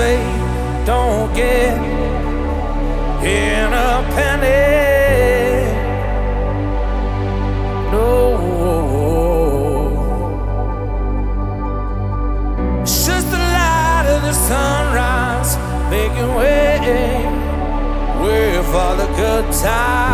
faith don't get in a penny. No, it's just the light of the sunrise making way, way for the good times.